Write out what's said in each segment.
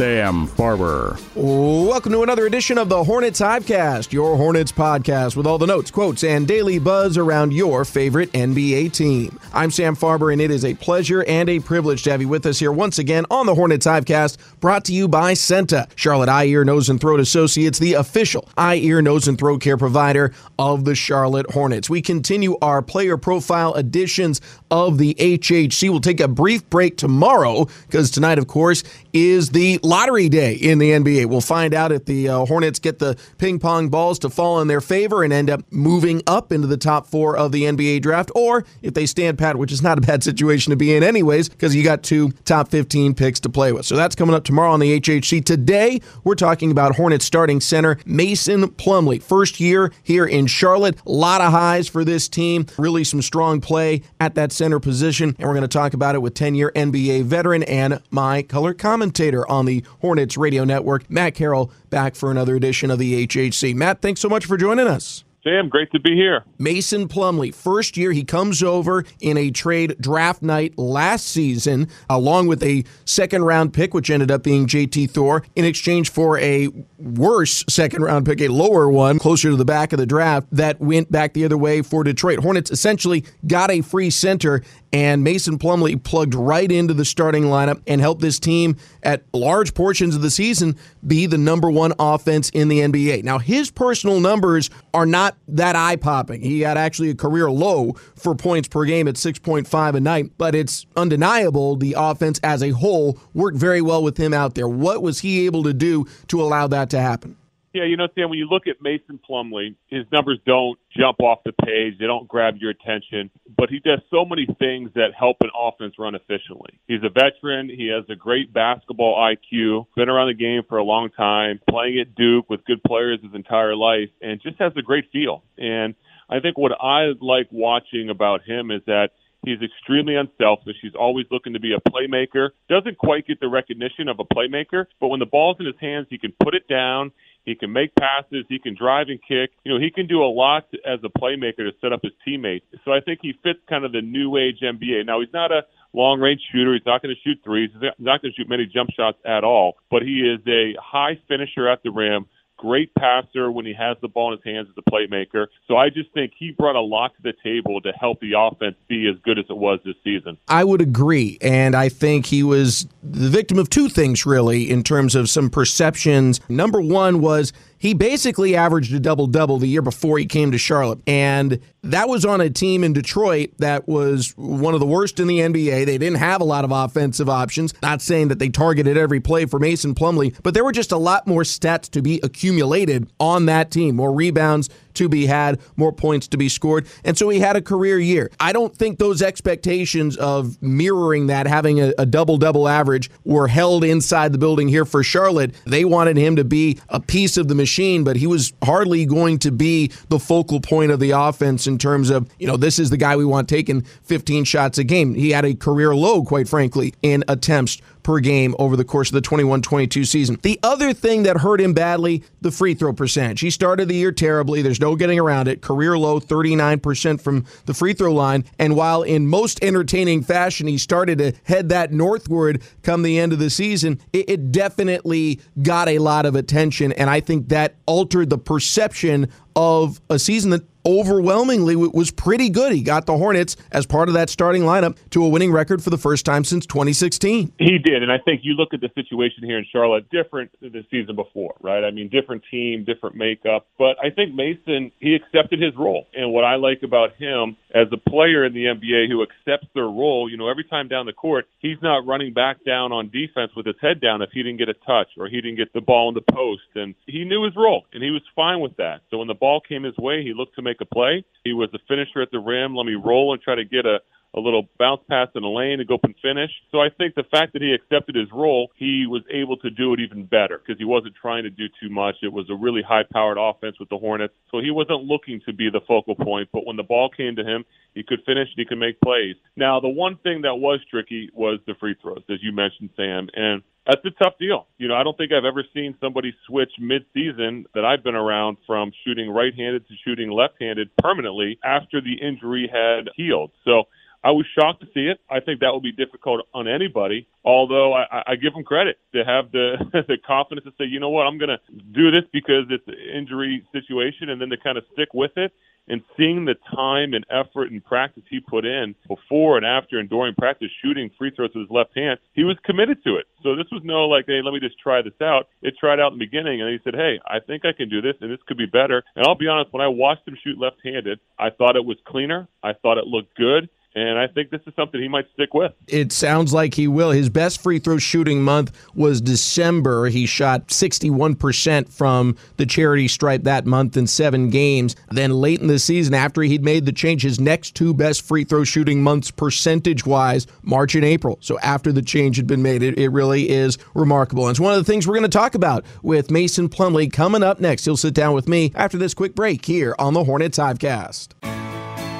Sam Farber. Welcome to another edition of the Hornets Hivecast, your Hornets podcast with all the notes, quotes, and daily buzz around your favorite NBA team. I'm Sam Farber, and it is a pleasure and a privilege to have you with us here once again on the Hornets Hivecast, brought to you by CEENTA, Charlotte Eye, Ear, Nose, and Throat Associates, the official eye, ear, nose, and throat care provider of the Charlotte Hornets. We continue our player profile editions of the HHC. We'll take a brief break tomorrow because tonight, of course, is the lottery day in the NBA. We'll find out if the uh, Hornets get the ping pong balls to fall in their favor and end up moving up into the top four of the NBA draft, or if they stand pat, which is not a bad situation to be in, anyways, because you got two top 15 picks to play with. So that's coming up tomorrow on the HHC. Today, we're talking about Hornets starting center Mason Plumlee. First year here in Charlotte. A lot of highs for this team. Really some strong play at that center position. And we're going to talk about it with 10 year NBA veteran and my color commentator on the Hornets Radio Network, Matt Carroll, back for another edition of the HHC. Matt, thanks so much for joining us. Sam, great to be here. Mason Plumlee, first year, he comes over in a trade draft night last season, along with a second round pick, which ended up being JT Thor, in exchange for a worse second round pick, a lower one, closer to the back of the draft, that went back the other way for Detroit. Hornets essentially got a free center and Mason Plumlee plugged right into the starting lineup and helped this team at large portions of the season be the number one offense in the NBA. Now, his personal numbers are not that eye popping. He had actually a career low for points per game at 6.5 a night, but it's undeniable the offense as a whole worked very well with him out there. What was he able to do to allow that to happen? Yeah, you know, Sam, when you look at Mason Plumlee, his numbers don't jump off the page. They don't grab your attention, but he does so many things that help an offense run efficiently. He's a veteran. He has a great basketball IQ, been around the game for a long time, playing at Duke with good players his entire life, and just has a great feel. And I think what I like watching about him is that He's extremely unselfish. He's always looking to be a playmaker. Doesn't quite get the recognition of a playmaker, but when the ball's in his hands, he can put it down. He can make passes. He can drive and kick. You know, he can do a lot as a playmaker to set up his teammates. So I think he fits kind of the new age NBA. Now he's not a long range shooter. He's not going to shoot threes. He's not going to shoot many jump shots at all. But he is a high finisher at the rim great passer when he has the ball in his hands as a playmaker. So I just think he brought a lot to the table to help the offense be as good as it was this season. I would agree. And I think he was the victim of two things, really, in terms of some perceptions. Number one was he basically averaged a double double the year before he came to Charlotte. And that was on a team in Detroit that was one of the worst in the NBA. They didn't have a lot of offensive options. Not saying that they targeted every play for Mason Plumlee, but there were just a lot more stats to be accumulated on that team. More rebounds, to be had, more points to be scored. And so he had a career year. I don't think those expectations of mirroring that, having a, a double double average, were held inside the building here for Charlotte. They wanted him to be a piece of the machine, but he was hardly going to be the focal point of the offense in terms of, you know, this is the guy we want taking 15 shots a game. He had a career low, quite frankly, in attempts per game over the course of the 21 22 season. The other thing that hurt him badly, the free throw percentage. He started the year terribly. There's no getting around it. Career low, 39% from the free throw line. And while in most entertaining fashion, he started to head that northward come the end of the season, it, it definitely got a lot of attention. And I think that altered the perception of a season that overwhelmingly was pretty good. He got the Hornets as part of that starting lineup to a winning record for the first time since 2016. He did, and I think you look at the situation here in Charlotte, different than the season before, right? I mean, different team, different makeup, but I think Mason he accepted his role, and what I like about him as a player in the NBA who accepts their role, you know, every time down the court, he's not running back down on defense with his head down if he didn't get a touch or he didn't get the ball in the post, and he knew his role, and he was fine with that. So when the ball came his way, he looked to make a play. He was the finisher at the rim. Let me roll and try to get a a little bounce pass in the lane and go up and finish. So I think the fact that he accepted his role, he was able to do it even better because he wasn't trying to do too much. It was a really high powered offense with the Hornets. So he wasn't looking to be the focal point, but when the ball came to him, he could finish and he could make plays. Now, the one thing that was tricky was the free throws, as you mentioned, Sam. And that's a tough deal. You know, I don't think I've ever seen somebody switch mid-season that I've been around from shooting right-handed to shooting left-handed permanently after the injury had healed. So I was shocked to see it. I think that would be difficult on anybody. Although I, I give them credit to have the the confidence to say, you know what, I'm going to do this because it's an injury situation, and then to kind of stick with it and seeing the time and effort and practice he put in before and after and during practice shooting free throws with his left hand, he was committed to it. So this was no like, hey, let me just try this out. It tried out in the beginning, and he said, hey, I think I can do this, and this could be better. And I'll be honest, when I watched him shoot left-handed, I thought it was cleaner. I thought it looked good and I think this is something he might stick with. It sounds like he will. His best free throw shooting month was December. He shot 61% from the charity stripe that month in seven games. Then late in the season, after he'd made the change, his next two best free throw shooting months, percentage wise, March and April. So after the change had been made, it, it really is remarkable. And it's one of the things we're going to talk about with Mason Plumlee coming up next. He'll sit down with me after this quick break here on the Hornets Hivecast.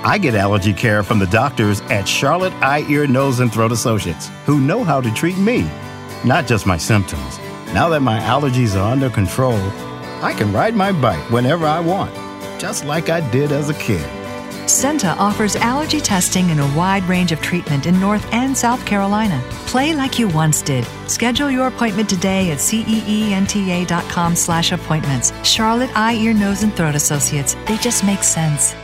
I get allergy care from the doctors at Charlotte Eye, Ear, Nose, and Throat Associates who know how to treat me, not just my symptoms. Now that my allergies are under control, I can ride my bike whenever I want, just like I did as a kid. CEENTA offers allergy testing and a wide range of treatment in North and South Carolina. Play like you once did. Schedule your appointment today at ceenta.com slash appointments. Charlotte Eye, Ear, Nose, and Throat Associates. They just make sense.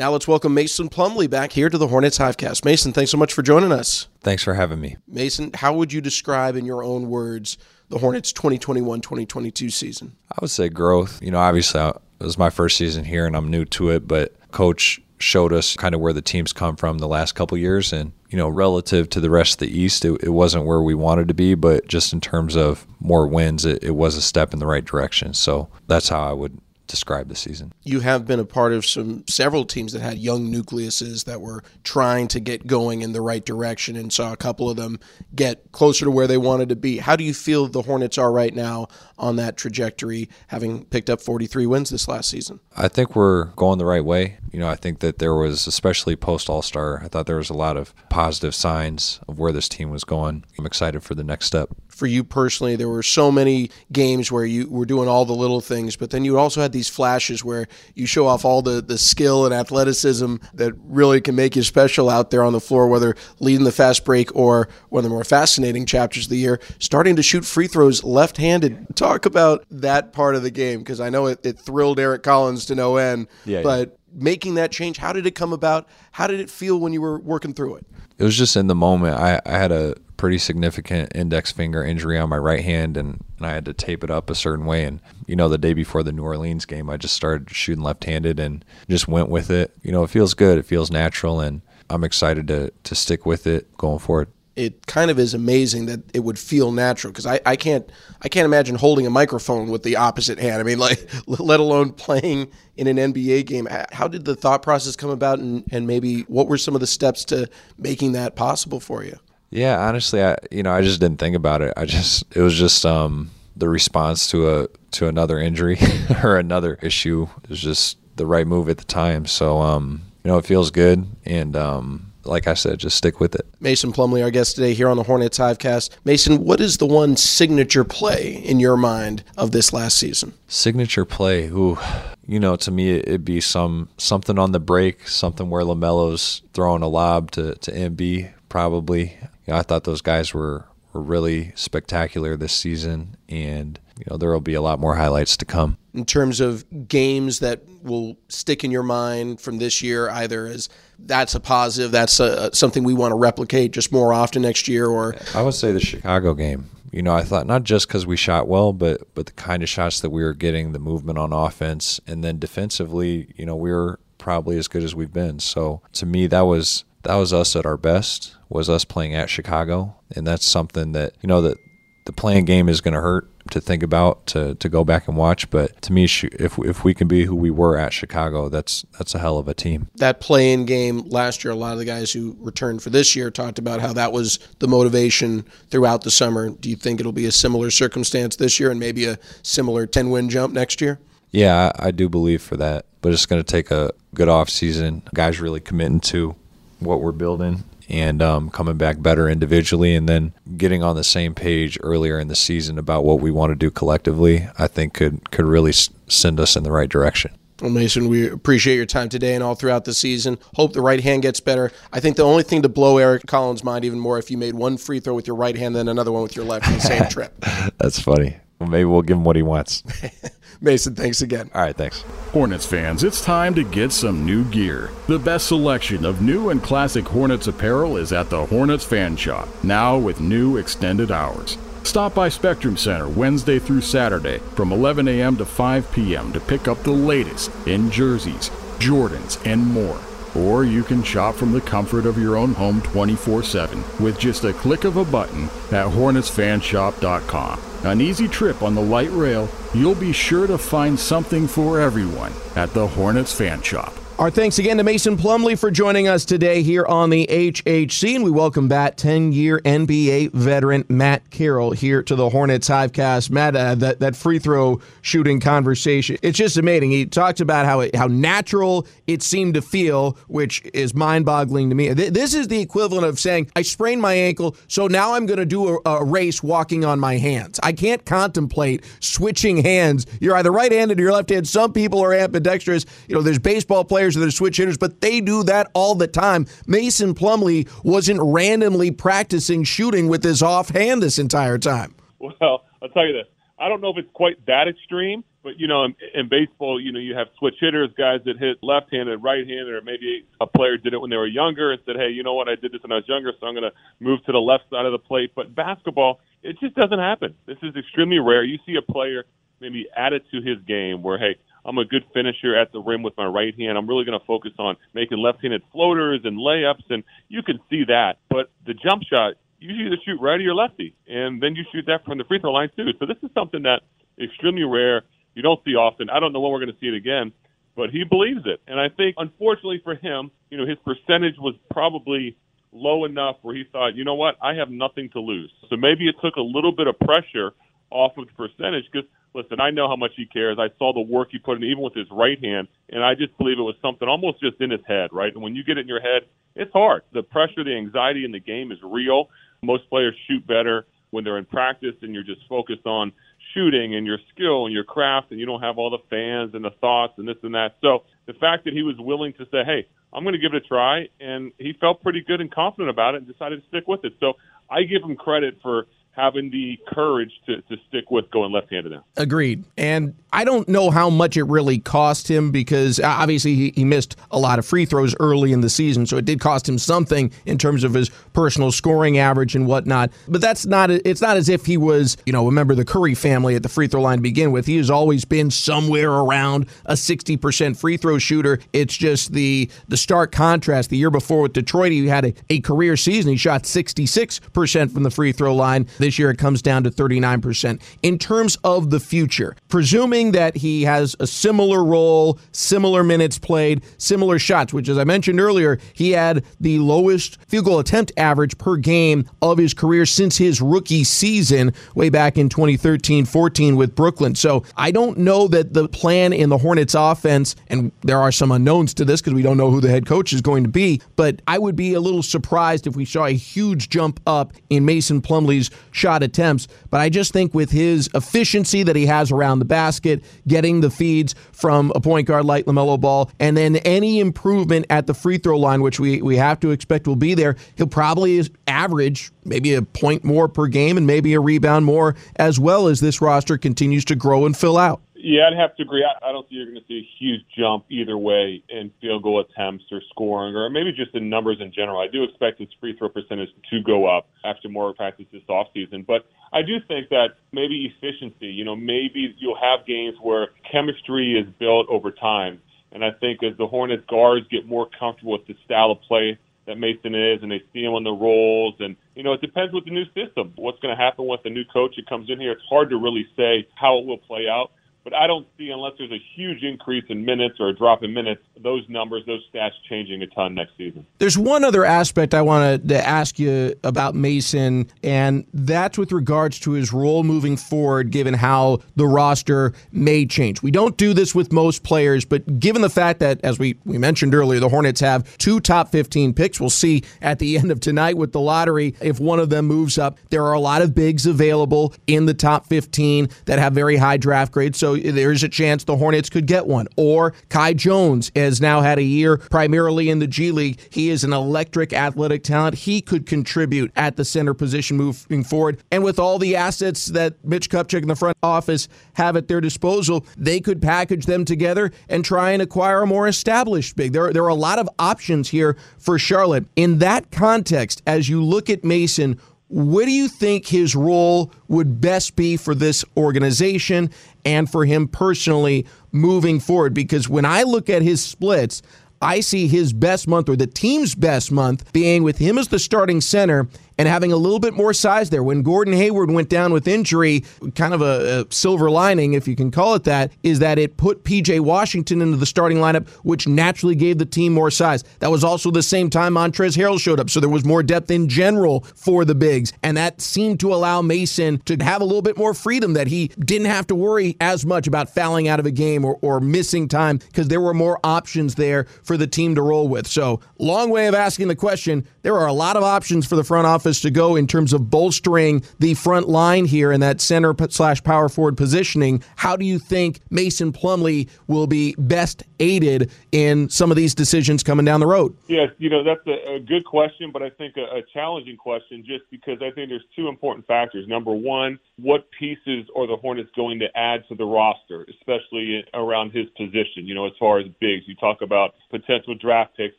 Now let's welcome Mason Plumlee back here to the Hornets Hivecast. Mason, thanks so much for joining us. Thanks for having me. Mason, how would you describe in your own words the Hornets 2021-2022 season? I would say growth. You know, obviously it was my first season here and I'm new to it, but coach showed us kind of where the team's come from the last couple years and you know relative to the rest of the east it, it, wasn't where we wanted to be but just in terms of more wins it, it was a step in the right direction so that's how i would describe the season. You have been a part of some several teams that had young nucleuses that were trying to get going in the right direction and saw a couple of them get closer to where they wanted to be. How do you feel the Hornets are right now on that trajectory, having picked up 43 wins this last season? I think we're going the right way. You know, I think that there was, especially post All Star, I thought there was a lot of positive signs of where this team was going. I'm excited for the next step. For you personally, there were so many games where you were doing all the little things, but then you also had these flashes where you show off all the, the skill and athleticism that really can make you special out there on the floor, whether leading the fast break or one of the more fascinating chapters of the year, starting to shoot free throws left handed. Talk about that part of the game because I know it, it thrilled Eric Collins to no end. Yeah, but making that change, how did it come about? How did it feel when you were working through it? It was just in the moment. I, I had a pretty significant index finger injury on my right hand and, and I had to tape it up a certain way and you know the day before the New Orleans game I just started shooting left-handed and just went with it. You know, it feels good, it feels natural and I'm excited to to stick with it going forward it kind of is amazing that it would feel natural because I, I can't I can't imagine holding a microphone with the opposite hand. I mean, like let alone playing in an NBA game. How did the thought process come about, and, and maybe what were some of the steps to making that possible for you? Yeah, honestly, I you know I just didn't think about it. I just it was just um, the response to a to another injury or another issue. It was just the right move at the time. So um, you know it feels good and. Um, like I said, just stick with it. Mason Plumlee, our guest today here on the Hornets Hivecast. Mason, what is the one signature play in your mind of this last season? Signature play, ooh, you know, to me it'd be some something on the break, something where Lamelo's throwing a lob to to Embiid, probably. You know, I thought those guys were were really spectacular this season, and you know there will be a lot more highlights to come. In terms of games that will stick in your mind from this year, either as that's a positive, that's a, something we want to replicate just more often next year, or I would say the Chicago game. You know, I thought not just because we shot well, but but the kind of shots that we were getting, the movement on offense, and then defensively, you know, we were probably as good as we've been. So to me, that was that was us at our best. Was us play-in at Chicago, and that's something that you know that the playing game is going to hurt to think about to, to go back and watch. But to me, if if we can be who we were at Chicago, that's that's a hell of a team. That play-in game last year, a lot of the guys who returned for this year talked about how that was the motivation throughout the summer. Do you think it'll be a similar circumstance this year and maybe a similar 10-win jump next year? Yeah, I, I do believe for that, but it's going to take a good off season. Guys really committing to what we're building and um, coming back better individually and then getting on the same page earlier in the season about what we want to do collectively, I think could, could really send us in the right direction. Well, Mason, we appreciate your time today and all throughout the season. Hope the right hand gets better. I think the only thing to blow Eric Collins' mind even more if you made one free throw with your right hand, then another one with your left in the same trip. That's funny. Well, maybe we'll give him what he wants. Mason, thanks again. All right, thanks. Hornets fans, it's time to get some new gear. The best selection of new and classic Hornets apparel is at the Hornets Fan Shop, now with new extended hours. Stop by Spectrum Center Wednesday through Saturday from 11 a.m. to 5 p.m. to pick up the latest in jerseys, Jordans, and more. Or you can shop from the comfort of your own home 24 7 with just a click of a button at HornetsFanshop.com. An easy trip on the light rail, you'll be sure to find something for everyone at the Hornets Fan Shop. Our thanks again to Mason Plumlee for joining us today here on the HHC, and we welcome back 10 year NBA veteran Matt Carroll here to the Hornets Hivecast. Matt, uh, that, that free throw shooting conversation, it's just amazing. He talked about how, it, how natural it seemed to feel, which is mind boggling to me. This is the equivalent of saying, I sprained my ankle, so now I'm going to do a, a race walking on my hands. I can't contemplate switching hands. You're either right handed or you're left handed. Some people are ambidextrous. You know, there's baseball players players that are switch hitters, but they do that all the time. Mason Plumlee wasn't randomly practicing shooting with his offhand this entire time. Well, I'll tell you this. I don't know if it's quite that extreme, but you know, in, in baseball, you know, you have switch hitters, guys that hit left-handed, right-handed, or maybe a player did it when they were younger and said, "Hey, you know what? I did this when I was younger, so I'm going to move to the left side of the plate." But basketball, it just doesn't happen. This is extremely rare. You see a player maybe add it to his game where, hey, I'm a good finisher at the rim with my right hand. I'm really going to focus on making left-handed floaters and layups, and you can see that. But the jump shot, you either shoot righty or lefty, and then you shoot that from the free throw line too. So this is something that extremely rare. You don't see often. I don't know when we're going to see it again, but he believes it. And I think, unfortunately for him, you know, his percentage was probably low enough where he thought, you know what, I have nothing to lose. So maybe it took a little bit of pressure off of the percentage because listen, I know how much he cares. I saw the work he put in, even with his right hand, and I just believe it was something almost just in his head, right? And when you get it in your head, it's hard. The pressure, the anxiety in the game is real. Most players shoot better when they're in practice and you're just focused on shooting and your skill and your craft, and you don't have all the fans and the thoughts and this and that. So the fact that he was willing to say, hey, I'm going to give it a try, and he felt pretty good and confident about it and decided to stick with it. So I give him credit for having the courage to, to stick with going left-handed now. Agreed. And I don't know how much it really cost him because uh, obviously he, he missed a lot of free throws early in the season, so it did cost him something in terms of his personal scoring average and whatnot. But that's not it's not as if he was, you know, remember the Curry family at the free throw line to begin with. He has always been somewhere around a 60% free throw shooter. It's just the the stark contrast. The year before with Detroit, he had a, a career season. He shot 66% from the free throw line. This year it comes down to 39%. In terms of the future, presuming that he has a similar role, similar minutes played, similar shots, which as I mentioned earlier, he had the lowest field goal attempt average per game of his career since his rookie season way back in 2013-14 with Brooklyn. So I don't know that the plan in the Hornets offense, and there are some unknowns to this because we don't know who the head coach is going to be, but I would be a little surprised if we saw a huge jump up in Mason Plumlee's shot attempts. But I just think with his efficiency that he has around the basket, getting the feeds from a point guard like LaMelo Ball, and then any improvement at the free throw line, which we, we have to expect will be there, he'll probably average maybe a point more per game and maybe a rebound more as well as this roster continues to grow and fill out. Yeah, I'd have to agree. I, I don't think you're going to see a huge jump either way in field goal attempts or scoring, or maybe just in numbers in general. I do expect his free throw percentage to go up after more practice this offseason. But I do think that maybe efficiency, you know, maybe you'll have games where chemistry is built over time. And I think as the Hornets guards get more comfortable with the style of play that Mason is, and they see him on the rolls. And you know, it depends with the new system. What's going to happen with the new coach that comes in here? It's hard to really say how it will play out. But I don't see, unless there's a huge increase in minutes or a drop in minutes, those numbers, those stats changing a ton next season. There's one other aspect I wanted to ask you about Mason, and that's with regards to his role moving forward, given how the roster may change. We don't do this with most players, but given the fact that, as we, we mentioned earlier, the Hornets have two top 15 picks, we'll see at the end of tonight with the lottery if one of them moves up. There are a lot of bigs available in the top 15 that have very high draft grades. So there's a chance the Hornets could get one. Or Kai Jones has now had a year primarily in the G League. He is an electric athletic talent. He could contribute at the center position moving forward. And with all the assets that Mitch Kupchak and the front office have at their disposal, they could package them together and try and acquire a more established big. There, there are a lot of options here for Charlotte. In that context, as you look at Mason, what do you think his role would best be for this organization and for him personally moving forward? Because when I look at his splits, I see his best month or the team's best month being with him as the starting center and having a little bit more size there. When Gordon Hayward went down with injury, kind of a, a, silver lining, if you can call it that, is that it put PJ Washington into the starting lineup, which naturally gave the team more size. That was also the same time Montrezl Harrell showed up, so there was more depth in general for the bigs, and that seemed to allow Mason to have a little bit more freedom that he didn't have to worry as much about fouling out of a game or, or missing time because there were more options there for the team to roll with. So, long way of asking the question. There are a lot of options for the front office office to go in terms of bolstering the front line here in that center slash power forward positioning. How do you think Mason Plumlee will be best aided in some of these decisions coming down the road? Yes, you know, that's a, a good question, but I think a, a challenging question just because I think there's two important factors. Number one, what pieces are the Hornets going to add to the roster, especially around his position? You know, as far as bigs, you talk about potential draft picks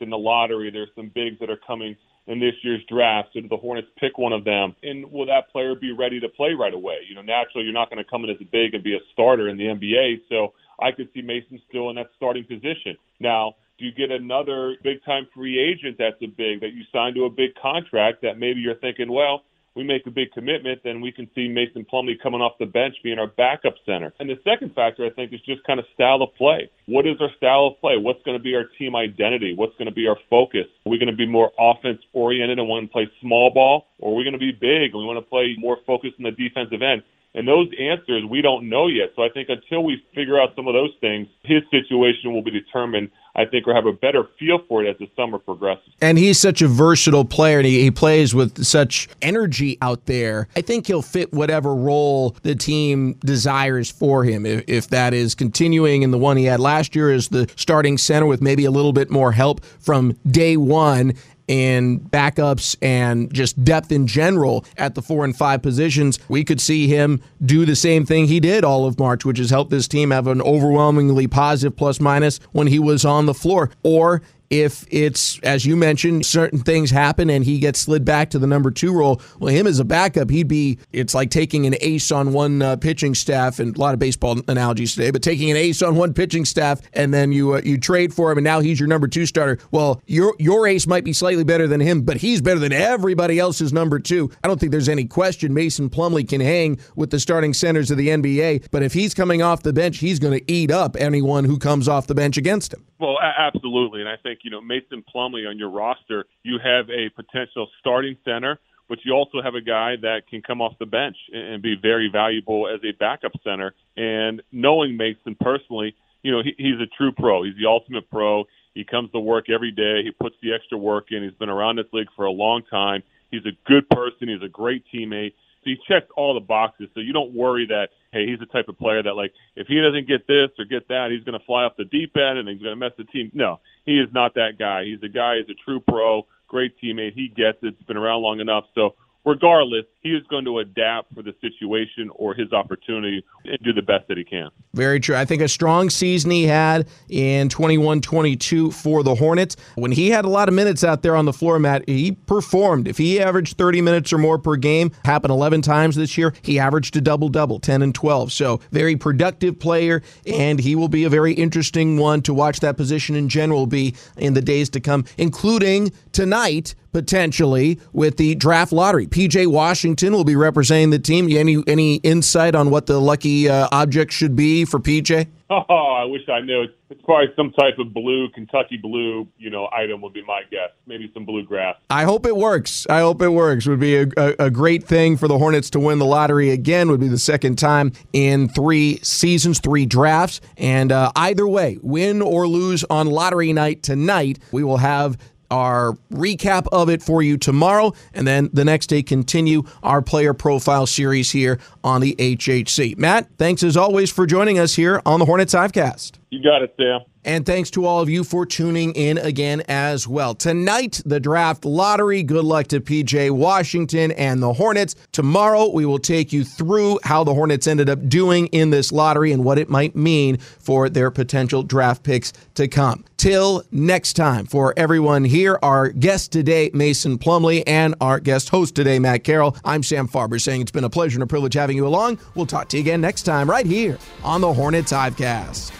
in the lottery. There's some bigs that are coming in this year's draft? So do the Hornets pick one of them? And will that player be ready to play right away? You know, naturally, you're not going to come in as a big and be a starter in the NBA. So I could see Mason still in that starting position. Now, do you get another big time free agent that's a big that you sign to a big contract that maybe you're thinking, well, we make a big commitment, then we can see Mason Plumlee coming off the bench being our backup center. And the second factor, I think, is just kind of style of play. What is our style of play? What's going to be our team identity? What's going to be our focus? Are we going to be more offense oriented and want to play small ball, or are we going to be big and we want to play more focused in the defensive end? And those answers we don't know yet. So I think until we figure out some of those things, his situation will be determined I think we'll have a better feel for it as the summer progresses. And he's such a versatile player, and he, he plays with such energy out there. I think he'll fit whatever role the team desires for him. If, if that is continuing in the one he had last year as the starting center with maybe a little bit more help from day one, and backups and just depth in general at the four and five positions, we could see him do the same thing he did all of March, which has helped this team have an overwhelmingly positive plus minus when he was on the floor. Or if it's as you mentioned certain things happen and he gets slid back to the number two role well him as a backup he'd be it's like taking an ace on one uh, pitching staff and a lot of baseball analogies today but taking an ace on one pitching staff and then you uh, you trade for him and now he's your number two starter. Well your your ace might be slightly better than him but he's better than everybody else's number two. I don't think there's any question mason Plumlee can hang with the starting centers of the nba but if he's coming off the bench he's going to eat up anyone who comes off the bench against him. Well absolutely and i think you know, Mason Plumlee on your roster, you have a potential starting center, but you also have a guy that can come off the bench and be very valuable as a backup center. And knowing Mason personally, you know, he, he's a true pro. He's the ultimate pro. He comes to work every day. He puts the extra work in. He's been around this league for a long time. He's a good person. He's a great teammate. So he checks all the boxes. So you don't worry that hey, he's the type of player that like if he doesn't get this or get that, he's going to fly off the deep end and he's going to mess the team. No, he is not that guy. He's a guy. He's a true pro, great teammate. He gets it. He's been around long enough. So regardless, he is going to adapt for the situation or his opportunity and do the best that he can. Very true. I think a strong season he had in 21 22 for the Hornets. When he had a lot of minutes out there on the floor, Matt, he performed. If he averaged 30 minutes or more per game, happened 11 times this year, he averaged a double double, 10 and 12. So, very productive player, and he will be a very interesting one to watch that position in general be in the days to come, including tonight potentially with the draft lottery. PJ Washington will be representing the team. Any any insight on what the lucky uh, object should be for PJ? Oh, I wish I knew. It's probably some type of blue, Kentucky blue, you know, item would be my guess. Maybe some bluegrass. I hope it works. I hope it works. Would be a, a, a great thing for the Hornets to win the lottery again. Would be the second time in three seasons, three drafts, and uh, either way, win or lose on lottery night tonight, we will have our recap of it for you tomorrow, and then the next day continue our player profile series here on the HHC. Matt, thanks as always for joining us here on the Hornets Hivecast. You got it, Sam. And thanks to all of you for tuning in again as well. Tonight, the draft lottery. Good luck to PJ Washington and the Hornets. Tomorrow, we will take you through how the Hornets ended up doing in this lottery and what it might mean for their potential draft picks to come. Till next time, for everyone here, our guest today, Mason Plumlee, and our guest host today, Matt Carroll, I'm Sam Farber saying it's been a pleasure and a privilege having you along. We'll talk to you again next time right here on the Hornets Hivecast.